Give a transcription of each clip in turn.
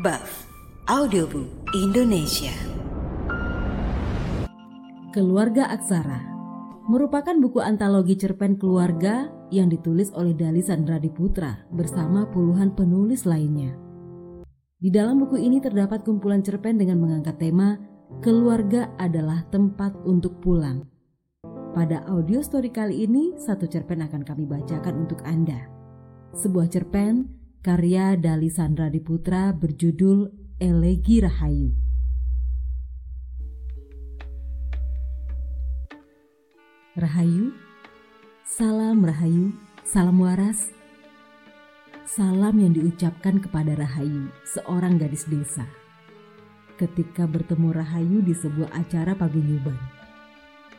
Buff Audiobook Indonesia Keluarga Aksara merupakan buku antologi cerpen keluarga yang ditulis oleh Dali Sandra Diputra bersama puluhan penulis lainnya. Di dalam buku ini terdapat kumpulan cerpen dengan mengangkat tema Keluarga adalah tempat untuk pulang. Pada audio story kali ini, satu cerpen akan kami bacakan untuk Anda. Sebuah cerpen karya Dali Sandra Diputra berjudul Elegi Rahayu. Rahayu, salam Rahayu, salam waras. Salam yang diucapkan kepada Rahayu, seorang gadis desa. Ketika bertemu Rahayu di sebuah acara paguyuban.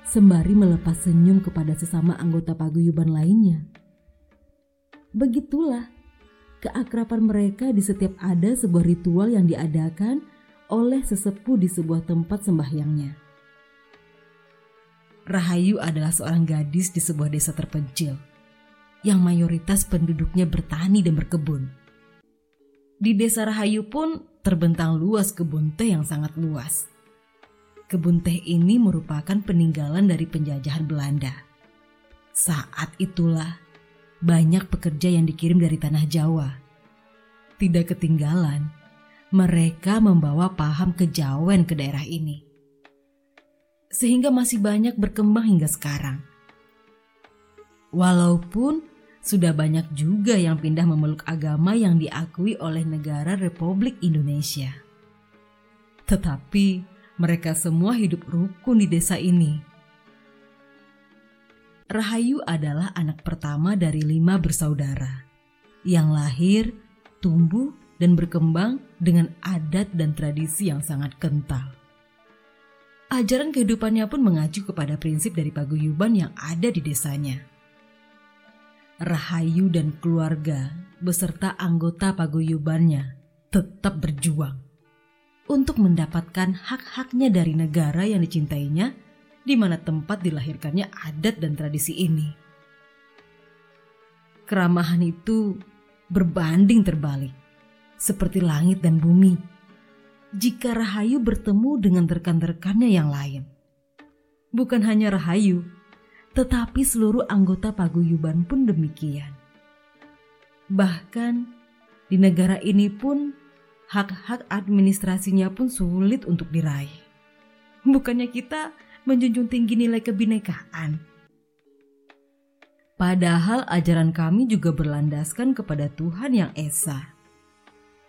Sembari melepas senyum kepada sesama anggota paguyuban lainnya. Begitulah keakraban mereka di setiap ada sebuah ritual yang diadakan oleh sesepuh di sebuah tempat sembahyangnya. Rahayu adalah seorang gadis di sebuah desa terpencil yang mayoritas penduduknya bertani dan berkebun. Di desa Rahayu pun terbentang luas kebun teh yang sangat luas. Kebun teh ini merupakan peninggalan dari penjajahan Belanda. Saat itulah banyak pekerja yang dikirim dari tanah Jawa. Tidak ketinggalan, mereka membawa paham kejawen ke daerah ini. Sehingga masih banyak berkembang hingga sekarang. Walaupun sudah banyak juga yang pindah memeluk agama yang diakui oleh negara Republik Indonesia. Tetapi mereka semua hidup rukun di desa ini Rahayu adalah anak pertama dari lima bersaudara yang lahir, tumbuh, dan berkembang dengan adat dan tradisi yang sangat kental. Ajaran kehidupannya pun mengacu kepada prinsip dari paguyuban yang ada di desanya. Rahayu dan keluarga beserta anggota paguyubannya tetap berjuang untuk mendapatkan hak-haknya dari negara yang dicintainya di mana tempat dilahirkannya adat dan tradisi ini. Keramahan itu berbanding terbalik, seperti langit dan bumi. Jika Rahayu bertemu dengan rekan-rekannya yang lain, bukan hanya Rahayu, tetapi seluruh anggota paguyuban pun demikian. Bahkan di negara ini pun hak-hak administrasinya pun sulit untuk diraih. Bukannya kita menjunjung tinggi nilai kebinekaan. Padahal ajaran kami juga berlandaskan kepada Tuhan yang Esa.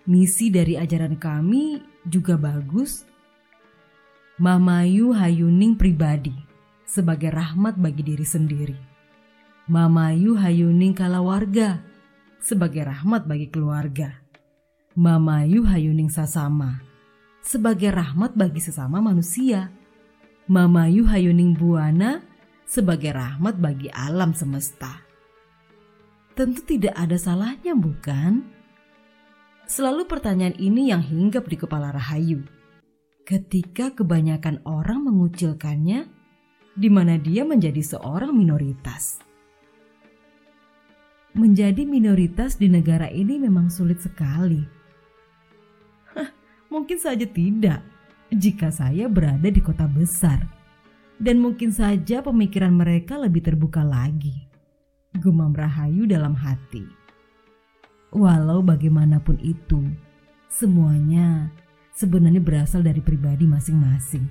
Misi dari ajaran kami juga bagus. Mamayu Hayuning pribadi sebagai rahmat bagi diri sendiri. Mamayu Hayuning kalawarga sebagai rahmat bagi keluarga. Mamayu Hayuning sasama sebagai rahmat bagi sesama manusia Mamayu Hayuning Buana sebagai rahmat bagi alam semesta. Tentu tidak ada salahnya bukan? Selalu pertanyaan ini yang hinggap di kepala Rahayu. Ketika kebanyakan orang mengucilkannya, di mana dia menjadi seorang minoritas. Menjadi minoritas di negara ini memang sulit sekali. Hah, mungkin saja tidak jika saya berada di kota besar. Dan mungkin saja pemikiran mereka lebih terbuka lagi. Gumam Rahayu dalam hati. Walau bagaimanapun itu, semuanya sebenarnya berasal dari pribadi masing-masing.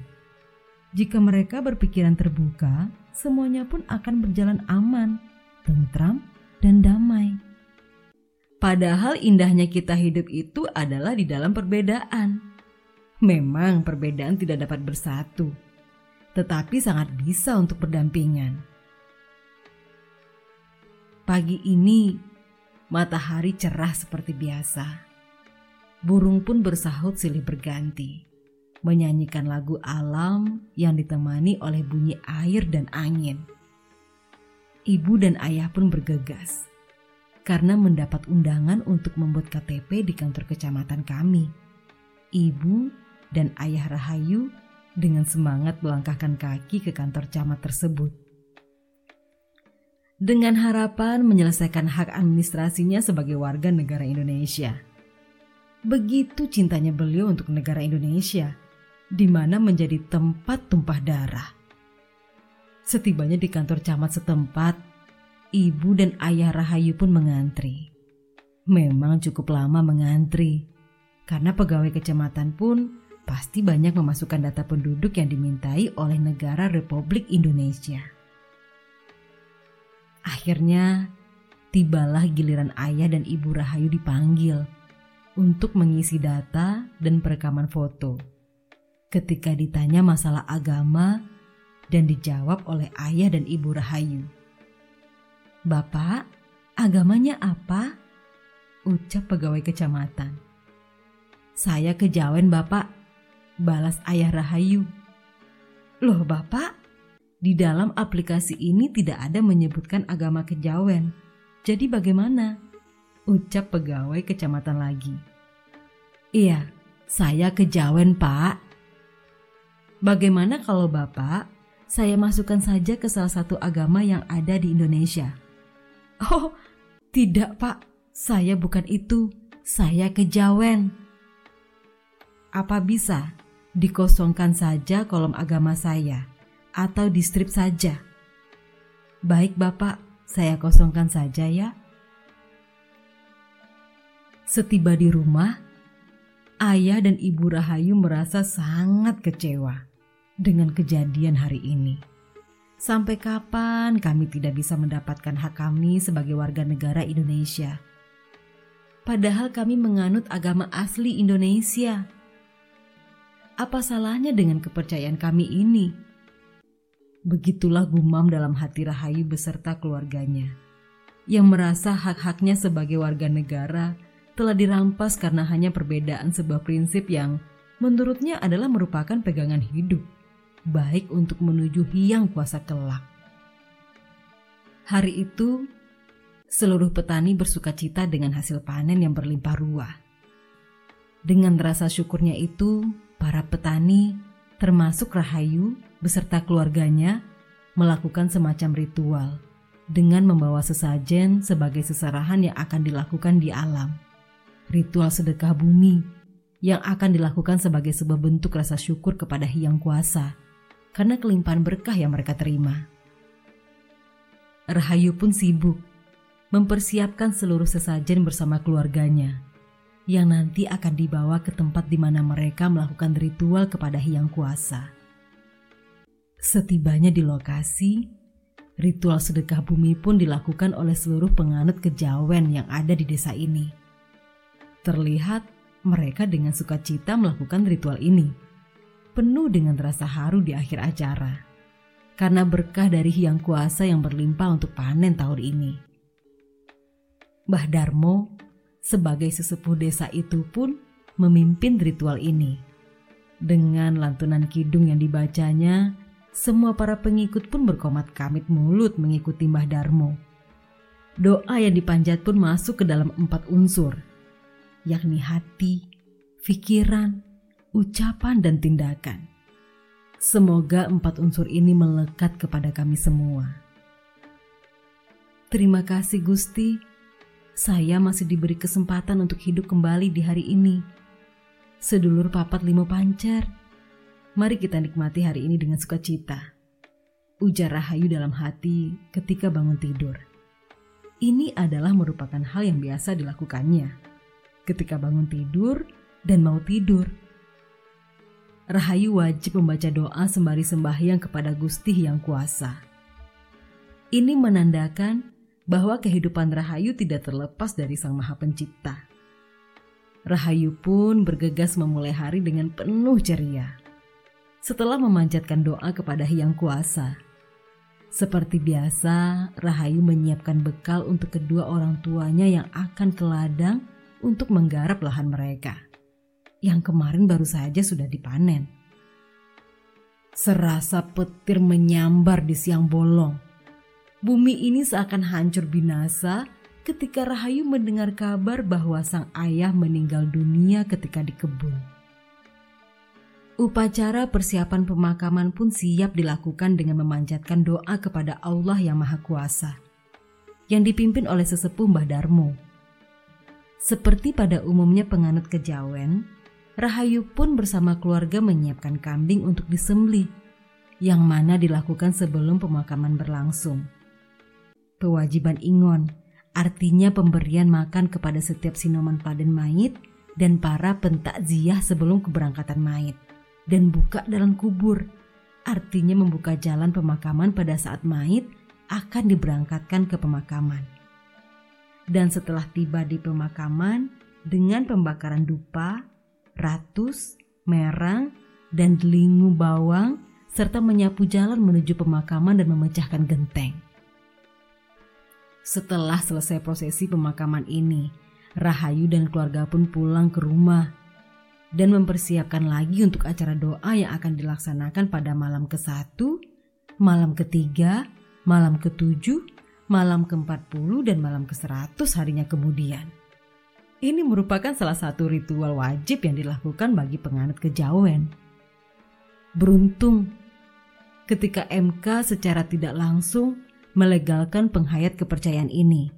Jika mereka berpikiran terbuka, semuanya pun akan berjalan aman, tentram, dan damai. Padahal indahnya kita hidup itu adalah di dalam perbedaan Memang perbedaan tidak dapat bersatu, tetapi sangat bisa untuk berdampingan. Pagi ini, matahari cerah seperti biasa. Burung pun bersahut silih berganti, menyanyikan lagu alam yang ditemani oleh bunyi air dan angin. Ibu dan ayah pun bergegas karena mendapat undangan untuk membuat KTP di kantor kecamatan kami. Ibu dan ayah Rahayu dengan semangat melangkahkan kaki ke kantor camat tersebut. Dengan harapan menyelesaikan hak administrasinya sebagai warga negara Indonesia. Begitu cintanya beliau untuk negara Indonesia, di mana menjadi tempat tumpah darah. Setibanya di kantor camat setempat, ibu dan ayah Rahayu pun mengantri. Memang cukup lama mengantri, karena pegawai kecamatan pun pasti banyak memasukkan data penduduk yang dimintai oleh negara Republik Indonesia. Akhirnya, tibalah giliran ayah dan ibu Rahayu dipanggil untuk mengisi data dan perekaman foto. Ketika ditanya masalah agama dan dijawab oleh ayah dan ibu Rahayu. Bapak, agamanya apa? Ucap pegawai kecamatan. Saya kejawen bapak, balas ayah Rahayu. Loh bapak, di dalam aplikasi ini tidak ada menyebutkan agama kejawen. Jadi bagaimana? ucap pegawai kecamatan lagi. Iya, saya kejawen pak. Bagaimana kalau bapak, saya masukkan saja ke salah satu agama yang ada di Indonesia? Oh, tidak pak, saya bukan itu, saya kejawen. Apa bisa dikosongkan saja kolom agama saya atau di strip saja? Baik bapak, saya kosongkan saja ya. Setiba di rumah, ayah dan ibu Rahayu merasa sangat kecewa dengan kejadian hari ini. Sampai kapan kami tidak bisa mendapatkan hak kami sebagai warga negara Indonesia? Padahal kami menganut agama asli Indonesia. Apa salahnya dengan kepercayaan kami ini? Begitulah gumam dalam hati Rahayu beserta keluarganya, yang merasa hak-haknya sebagai warga negara telah dirampas karena hanya perbedaan sebuah prinsip yang menurutnya adalah merupakan pegangan hidup, baik untuk menuju hiang kuasa kelak. Hari itu, seluruh petani bersuka cita dengan hasil panen yang berlimpah ruah. Dengan rasa syukurnya itu, para petani, termasuk Rahayu beserta keluarganya, melakukan semacam ritual dengan membawa sesajen sebagai seserahan yang akan dilakukan di alam ritual sedekah bumi yang akan dilakukan sebagai sebuah bentuk rasa syukur kepada Hyang Kuasa karena kelimpahan berkah yang mereka terima. Rahayu pun sibuk mempersiapkan seluruh sesajen bersama keluarganya yang nanti akan dibawa ke tempat di mana mereka melakukan ritual kepada Hyang Kuasa. Setibanya di lokasi, ritual sedekah bumi pun dilakukan oleh seluruh penganut kejawen yang ada di desa ini. Terlihat mereka dengan sukacita melakukan ritual ini, penuh dengan rasa haru di akhir acara, karena berkah dari Hyang Kuasa yang berlimpah untuk panen tahun ini. Mbah Darmo sebagai sesepuh desa itu pun memimpin ritual ini. Dengan lantunan kidung yang dibacanya, semua para pengikut pun berkomat kamit mulut mengikuti Mbah Darmo. Doa yang dipanjat pun masuk ke dalam empat unsur – yakni hati, pikiran, ucapan, dan tindakan. Semoga empat unsur ini melekat kepada kami semua. Terima kasih Gusti, saya masih diberi kesempatan untuk hidup kembali di hari ini. Sedulur papat limo pancar, mari kita nikmati hari ini dengan sukacita. Ujar Rahayu dalam hati ketika bangun tidur. Ini adalah merupakan hal yang biasa dilakukannya ketika bangun tidur dan mau tidur. Rahayu wajib membaca doa sembari sembahyang kepada Gusti yang kuasa. Ini menandakan bahwa kehidupan Rahayu tidak terlepas dari Sang Maha Pencipta. Rahayu pun bergegas memulai hari dengan penuh ceria. Setelah memanjatkan doa kepada Hyang Kuasa, seperti biasa, Rahayu menyiapkan bekal untuk kedua orang tuanya yang akan ke ladang untuk menggarap lahan mereka yang kemarin baru saja sudah dipanen. Serasa petir menyambar di siang bolong. Bumi ini seakan hancur binasa ketika Rahayu mendengar kabar bahwa sang ayah meninggal dunia ketika di kebun. Upacara persiapan pemakaman pun siap dilakukan dengan memanjatkan doa kepada Allah yang Maha Kuasa, yang dipimpin oleh sesepuh Mbah Darmo Seperti pada umumnya penganut kejawen, Rahayu pun bersama keluarga menyiapkan kambing untuk disembelih, yang mana dilakukan sebelum pemakaman berlangsung. Kewajiban ingon artinya pemberian makan kepada setiap sinoman paden mayit dan para pentakziah sebelum keberangkatan mayit, dan buka dalam kubur artinya membuka jalan pemakaman pada saat mayit akan diberangkatkan ke pemakaman. Dan setelah tiba di pemakaman, dengan pembakaran dupa, ratus, merang, dan delingu bawang, serta menyapu jalan menuju pemakaman dan memecahkan genteng. Setelah selesai prosesi pemakaman ini, Rahayu dan keluarga pun pulang ke rumah dan mempersiapkan lagi untuk acara doa yang akan dilaksanakan pada malam ke-1, malam ketiga, malam ke-7, malam ke-40 dan malam ke-100 harinya kemudian. Ini merupakan salah satu ritual wajib yang dilakukan bagi penganut kejawen. Beruntung ketika MK secara tidak langsung melegalkan penghayat kepercayaan ini.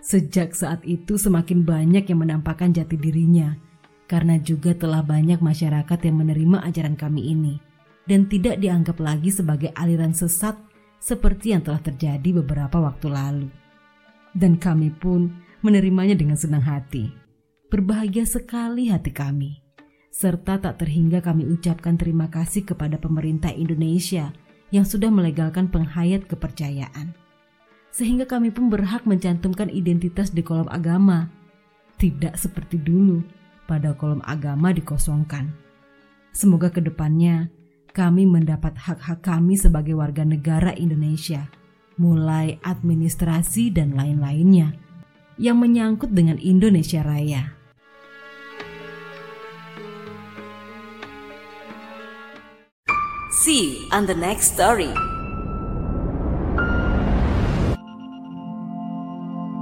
Sejak saat itu semakin banyak yang menampakkan jati dirinya karena juga telah banyak masyarakat yang menerima ajaran kami ini dan tidak dianggap lagi sebagai aliran sesat seperti yang telah terjadi beberapa waktu lalu. Dan kami pun menerimanya dengan senang hati. Berbahagia sekali hati kami. Serta tak terhingga kami ucapkan terima kasih kepada pemerintah Indonesia yang sudah melegalkan penghayat kepercayaan. Sehingga kami pun berhak mencantumkan identitas di kolom agama. Tidak seperti dulu, pada kolom agama dikosongkan. Semoga ke depannya kami mendapat hak-hak kami sebagai warga negara Indonesia, mulai administrasi dan lain-lainnya yang menyangkut dengan Indonesia Raya. See you on the next story.